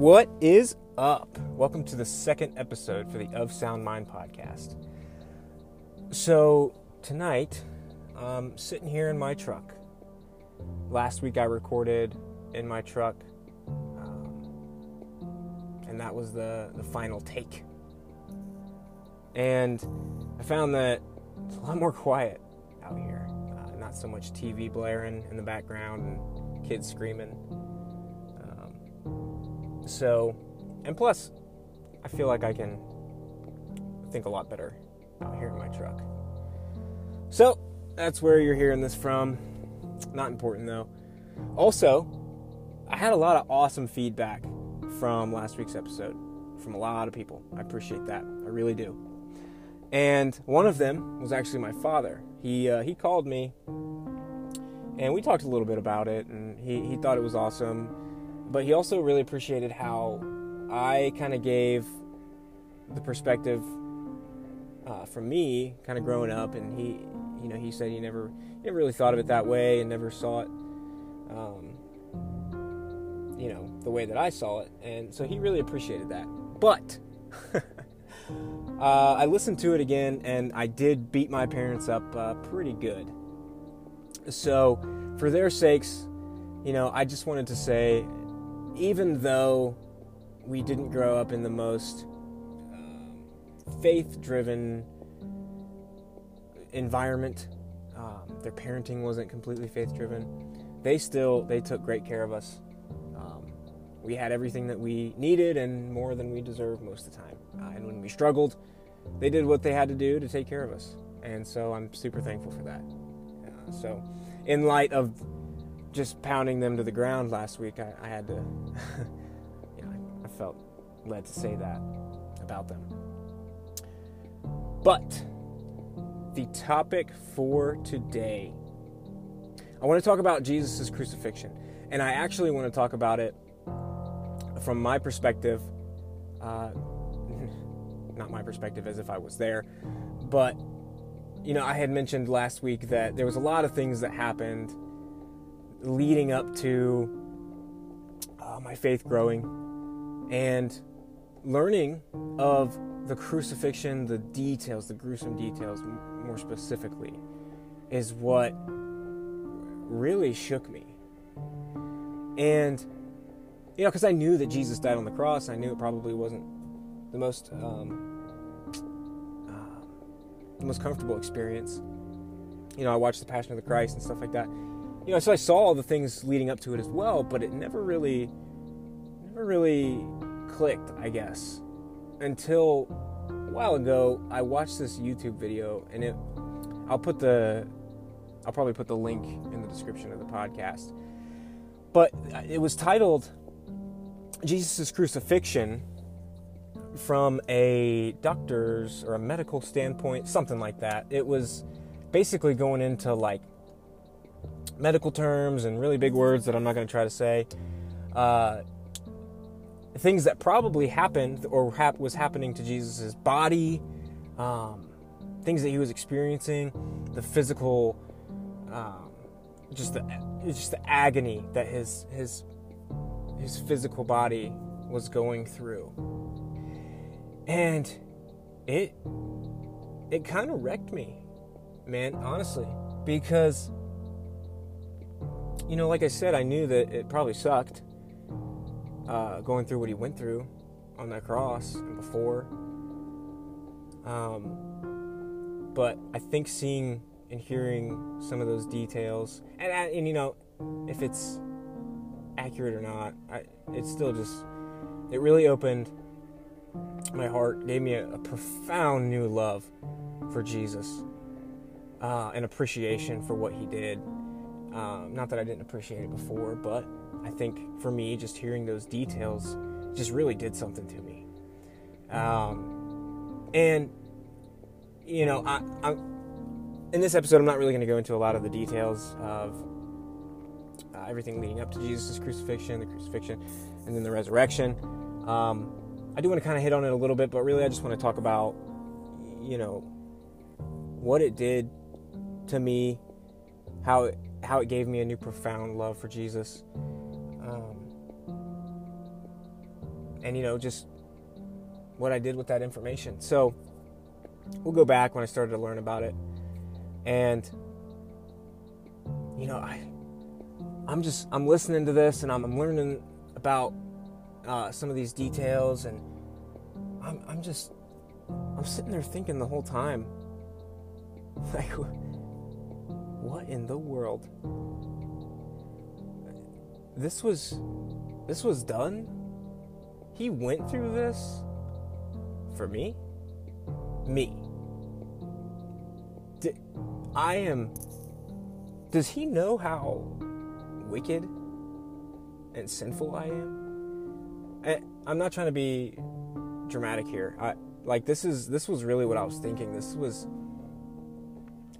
What is up? Welcome to the second episode for the Of Sound Mind podcast. So, tonight, I'm sitting here in my truck. Last week I recorded in my truck, um, and that was the, the final take. And I found that it's a lot more quiet out here. Uh, not so much TV blaring in the background and kids screaming. So, and plus, I feel like I can think a lot better out here in my truck. So, that's where you're hearing this from. Not important though. Also, I had a lot of awesome feedback from last week's episode from a lot of people. I appreciate that. I really do. And one of them was actually my father. He uh, he called me, and we talked a little bit about it, and he he thought it was awesome, but he also really appreciated how I kind of gave the perspective uh, from me, kind of growing up, and he you know he said he never he never really thought of it that way and never saw it. Um, you know the way that I saw it, and so he really appreciated that. But Uh, I listened to it again, and I did beat my parents up uh, pretty good. So, for their sakes, you know, I just wanted to say, even though we didn't grow up in the most uh, faith-driven environment, um, their parenting wasn't completely faith-driven. They still they took great care of us. Um, we had everything that we needed and more than we deserved most of the time. Uh, and when we struggled, they did what they had to do to take care of us. And so I'm super thankful for that. Uh, so, in light of just pounding them to the ground last week, I, I had to, you know, I, I felt led to say that about them. But the topic for today, I want to talk about Jesus' crucifixion. And I actually want to talk about it from my perspective. Uh, not my perspective as if I was there, but you know, I had mentioned last week that there was a lot of things that happened leading up to uh, my faith growing and learning of the crucifixion, the details, the gruesome details, more specifically, is what really shook me. And, you know, because I knew that Jesus died on the cross, I knew it probably wasn't the most um, uh, the most comfortable experience. You know, I watched the Passion of the Christ and stuff like that. You know, so I saw all the things leading up to it as well, but it never really, never really clicked, I guess, until a while ago. I watched this YouTube video, and it. I'll put the, I'll probably put the link in the description of the podcast. But it was titled Jesus' Crucifixion from a doctor's or a medical standpoint, something like that. It was basically going into like medical terms and really big words that I'm not going to try to say. Uh, things that probably happened or hap- was happening to Jesus' body, um, things that he was experiencing, the physical, um, just the just the agony that his his his physical body was going through and it it kind of wrecked me man honestly because you know like i said i knew that it probably sucked uh, going through what he went through on that cross and before um, but i think seeing and hearing some of those details and, and you know if it's accurate or not I, it's still just it really opened my heart, gave me a, a profound new love for Jesus, uh, an appreciation for what He did. Um, not that I didn't appreciate it before, but I think for me, just hearing those details just really did something to me. Um, and you know, I, I, in this episode, I'm not really going to go into a lot of the details of uh, everything leading up to Jesus' crucifixion, the crucifixion, and then the resurrection. Um, I do want to kind of hit on it a little bit, but really I just want to talk about, you know, what it did to me, how it, how it gave me a new profound love for Jesus. Um, and you know, just what I did with that information. So we'll go back when I started to learn about it. And you know, I I'm just I'm listening to this and I'm, I'm learning about uh, some of these details and I'm I'm just I'm sitting there thinking the whole time like what in the world this was this was done he went through this for me me I am does he know how wicked and sinful I am? I, I'm not trying to be dramatic here. I like this is this was really what I was thinking. This was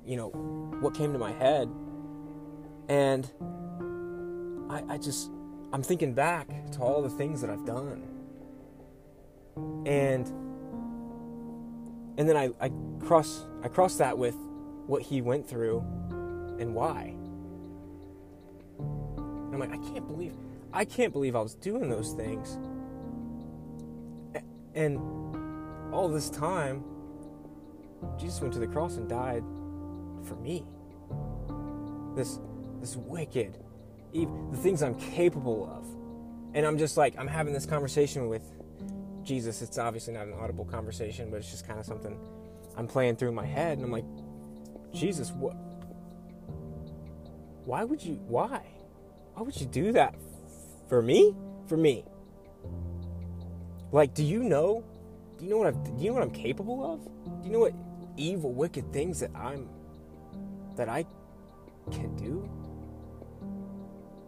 you know what came to my head and I, I just I'm thinking back to all the things that I've done. And and then I, I cross I cross that with what he went through and why. And I'm like, I can't believe, I can't believe I was doing those things. And all this time, Jesus went to the cross and died for me. This, this wicked, the things I'm capable of. And I'm just like, I'm having this conversation with Jesus. It's obviously not an audible conversation, but it's just kind of something I'm playing through my head. And I'm like, Jesus, what? Why would you? Why? Why would you do that for me? For me? Like, do you know? Do you know what I've, Do you know what I'm capable of? Do you know what evil, wicked things that I'm that I can do?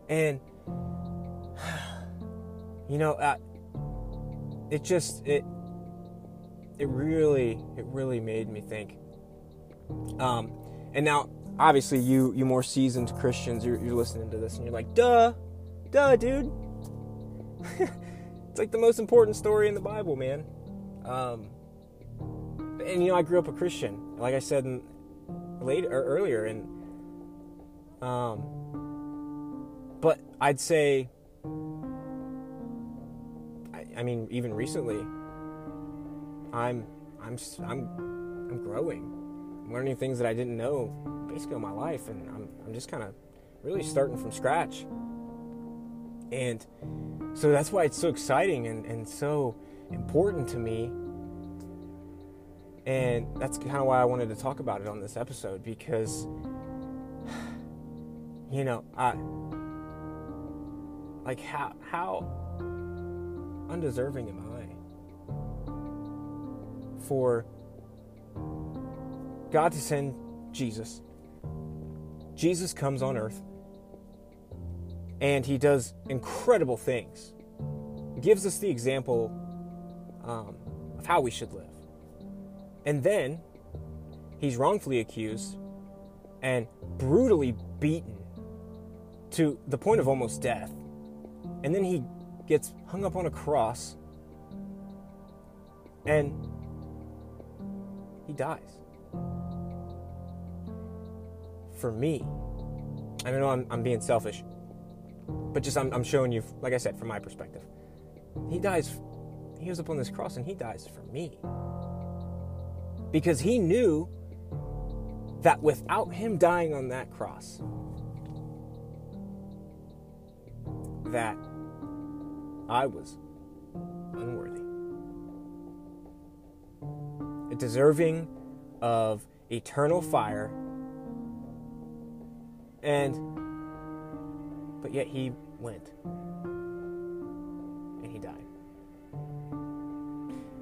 And you know, it just it it really it really made me think. Um, and now obviously you you more seasoned Christians, you're, you're listening to this and you're like, duh, duh, dude. it's like the most important story in the Bible, man. Um, and you know, I grew up a Christian, like I said in, later or earlier, and um, but I'd say, I, I mean, even recently, I'm I'm I'm I'm growing. I'm learning things that I didn't know basically all my life, and I'm, I'm just kind of really starting from scratch. And so that's why it's so exciting and, and so important to me. And that's kind of why I wanted to talk about it on this episode because, you know, I like how how undeserving am I for God to send Jesus Jesus comes on earth and he does incredible things. Gives us the example um, of how we should live. And then he's wrongfully accused and brutally beaten to the point of almost death. And then he gets hung up on a cross and he dies for me, I know I'm, I'm being selfish, but just I'm, I'm showing you, like I said, from my perspective. He dies, he goes up on this cross and he dies for me. Because he knew that without him dying on that cross, that I was unworthy. Deserving of eternal fire and but yet he went. And he died.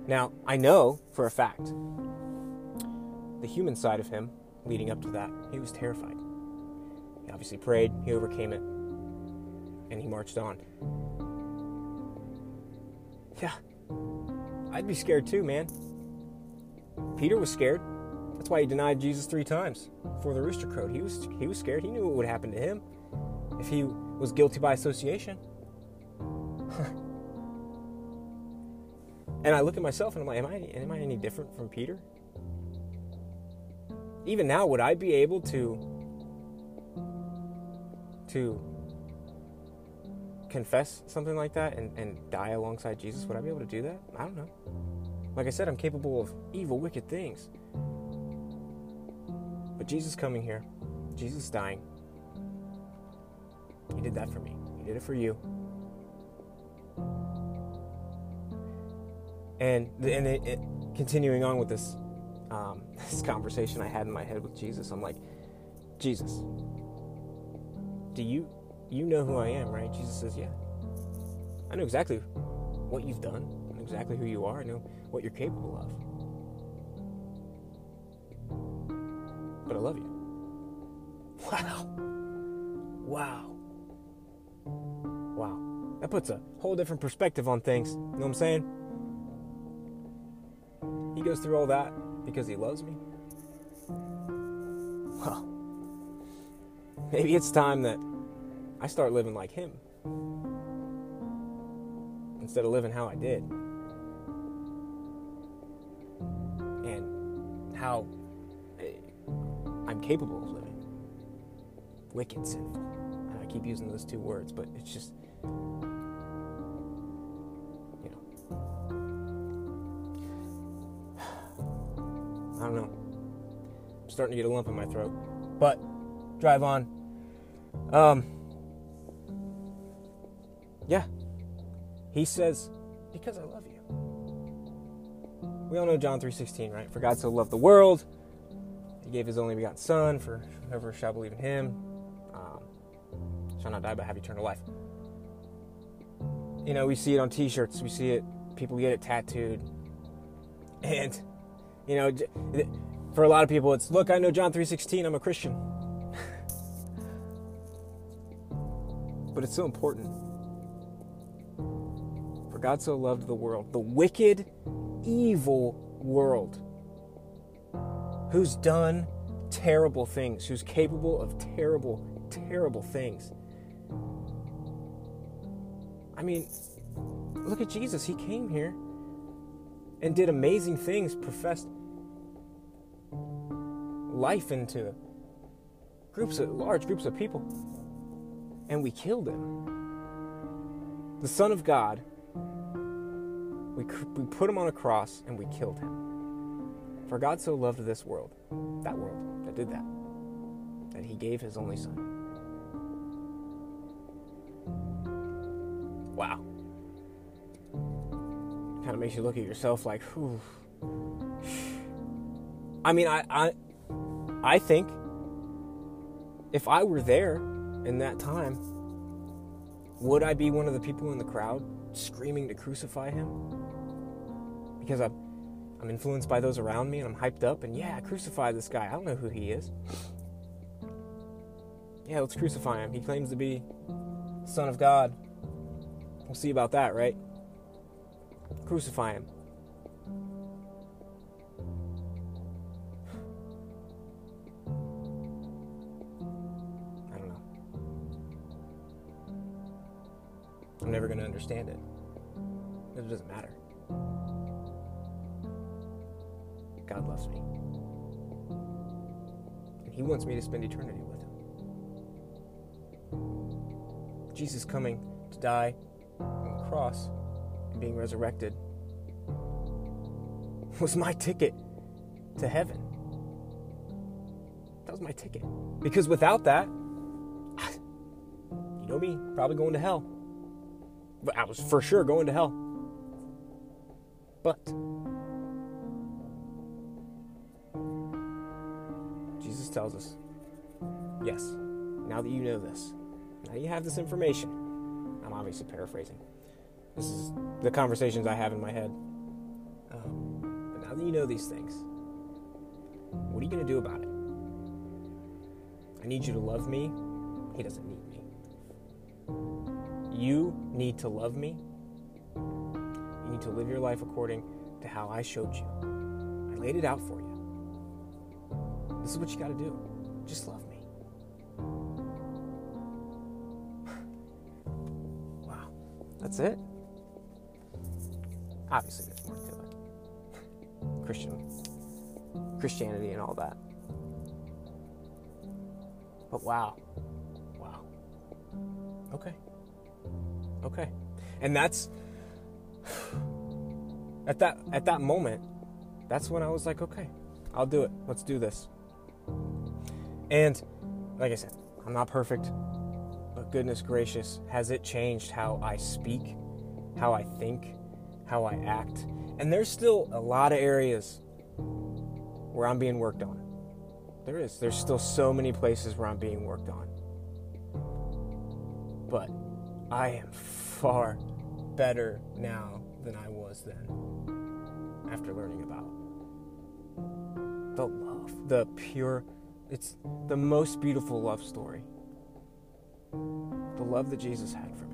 Now, I know for a fact the human side of him leading up to that, he was terrified. He obviously prayed, he overcame it, and he marched on. Yeah, I'd be scared too, man. Peter was scared. That's why he denied Jesus three times before the rooster crowed. He was he was scared. He knew what would happen to him if he was guilty by association. and I look at myself and I'm like, am I am I any different from Peter? Even now, would I be able to to confess something like that and, and die alongside Jesus? Would I be able to do that? I don't know. Like I said, I'm capable of evil, wicked things. But Jesus coming here, Jesus dying, He did that for me. He did it for you. And and it, it, continuing on with this um, this conversation I had in my head with Jesus, I'm like, Jesus, do you you know who I am, right? Jesus says, Yeah. I know exactly what you've done. I know exactly who you are. I know what you're capable of. But I love you. Wow. Wow. Wow. That puts a whole different perspective on things. You know what I'm saying? He goes through all that because he loves me. Well, maybe it's time that I start living like him instead of living how I did. And how eh, I'm capable of living. Wicked sinful. And I keep using those two words, but it's just, don't know. I'm starting to get a lump in my throat. But, drive on. Um, yeah. He says, because I love you. We all know John 3.16, right? For God so loved the world, he gave his only begotten Son, for whoever shall believe in him um, shall not die but have eternal life. You know, we see it on t-shirts. We see it, people get it tattooed. And, you know, for a lot of people, it's, look, I know John 3.16, I'm a Christian. but it's so important For God so loved the world, the wicked, evil world, who's done terrible things, who's capable of terrible, terrible things. I mean, look at Jesus. He came here and did amazing things, professed life into groups of large groups of people. And we killed him. The Son of God we, we put him on a cross and we killed him. For God so loved this world, that world that did that, that he gave his only son. Wow. Kind of makes you look at yourself like, whew. I mean, I, I, I think if I were there in that time, would I be one of the people in the crowd screaming to crucify him? because I'm, I'm influenced by those around me and I'm hyped up and yeah, crucify this guy. I don't know who he is. Yeah, let's crucify him. He claims to be Son of God. We'll see about that, right? Crucify him. I don't know. I'm never going to understand it. It doesn't matter. God loves me. And He wants me to spend eternity with Him. Jesus coming to die on the cross and being resurrected was my ticket to heaven. That was my ticket. Because without that, you know me, probably going to hell. But I was for sure going to hell. But Jesus tells us, yes, now that you know this, now you have this information. I'm obviously paraphrasing. This is the conversations I have in my head. Um, but now that you know these things, what are you going to do about it? I need you to love me. He doesn't need me. You need to love me. You need to live your life according to how I showed you. I laid it out for you. This is what you got to do. Just love me. wow. That's it? Obviously, there's more to it. Christian, Christianity, and all that. But wow. Wow. Okay. Okay. And that's at that at that moment, that's when I was like, okay, I'll do it. Let's do this. And like I said, I'm not perfect, but goodness gracious, has it changed how I speak, how I think, how I act? And there's still a lot of areas where I'm being worked on. There is. There's still so many places where I'm being worked on. But I am far better now than I was then after learning about the love, the pure, it's the most beautiful love story. The love that Jesus had for me.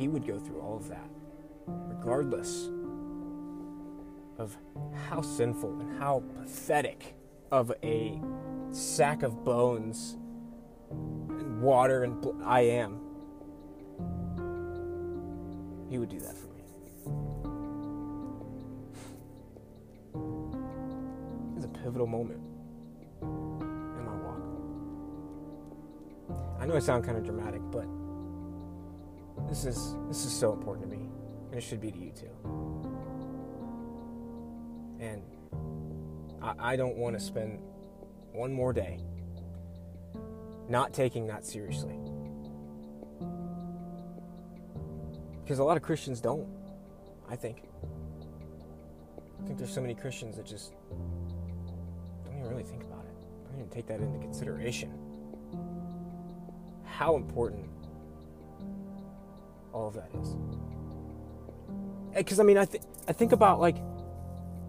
He would go through all of that, regardless of how sinful and how pathetic of a sack of bones and water and bl- I am. He would do that for me. It's a pivotal moment in my walk. I know I sound kind of dramatic, but this is this is so important to me, and it should be to you too. And I, I don't want to spend one more day not taking that seriously. Because a lot of Christians don't, I think. I think there's so many Christians that just don't even really think about it, don't even take that into consideration. How important all of that is. Because I mean, I th- I think about like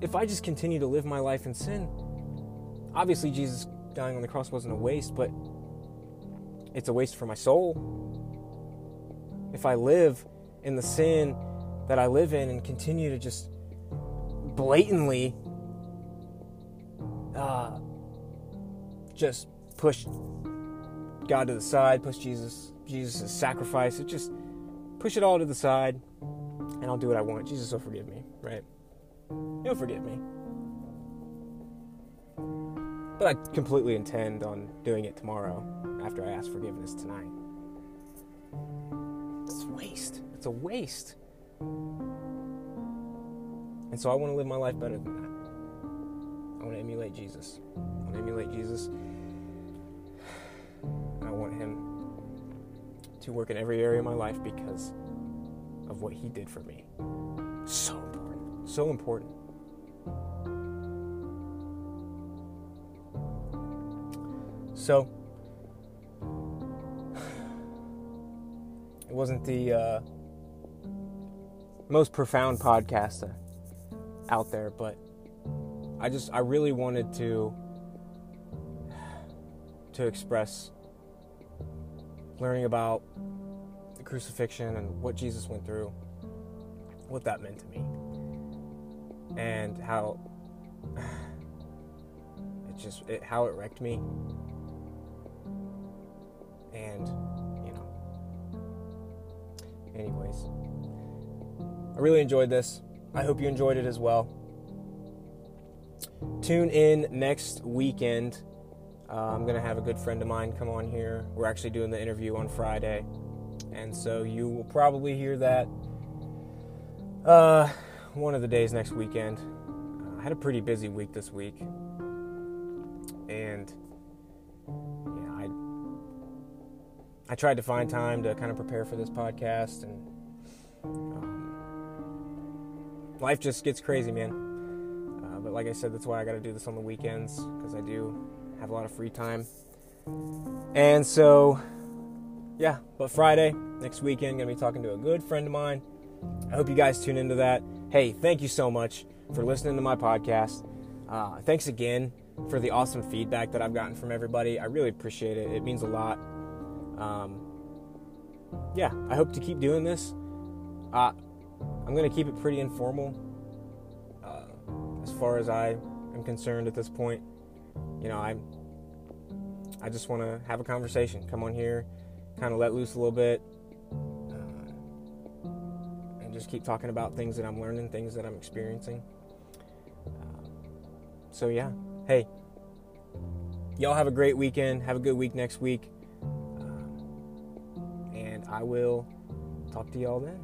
if I just continue to live my life in sin, obviously Jesus dying on the cross wasn't a waste, but it's a waste for my soul. If I live in the sin that I live in and continue to just blatantly uh, just push God to the side, push Jesus, Jesus' sacrifice, it just push it all to the side, and I'll do what I want. Jesus will forgive me, right? He'll forgive me. But I completely intend on doing it tomorrow after I ask forgiveness tonight. It's waste. It's a waste. And so I want to live my life better than that. I want to emulate Jesus. I want to emulate Jesus. To work in every area of my life because of what he did for me. So important. So important. So, it wasn't the uh, most profound podcast uh, out there, but I just I really wanted to to express learning about the crucifixion and what Jesus went through, what that meant to me, and how it just it, how it wrecked me, and you know. Anyways, I really enjoyed this. I hope you enjoyed it as well. Tune in next weekend. Uh, I'm going to have a good friend of mine come on here. We're actually doing the interview on Friday. And so you will probably hear that uh, one of the days next weekend. I had a pretty busy week this week. And yeah, I I tried to find time to kind of prepare for this podcast and um, life just gets crazy, man. Uh, but like I said, that's why I got to do this on the weekends because I do have a lot of free time. And so, yeah, but Friday, next weekend, gonna be talking to a good friend of mine. I hope you guys tune into that. Hey, thank you so much for listening to my podcast. Uh, thanks again for the awesome feedback that I've gotten from everybody. I really appreciate it. It means a lot. Um, yeah, I hope to keep doing this. Uh, I'm going to keep it pretty informal uh, as far as I am concerned at this point. You know, I I just want to have a conversation. Come on here, kind of let loose a little bit, uh, and just keep talking about things that I'm learning, things that I'm experiencing. Uh, so yeah, hey, y'all have a great weekend. Have a good week next week. Uh, and And I will talk to y'all then.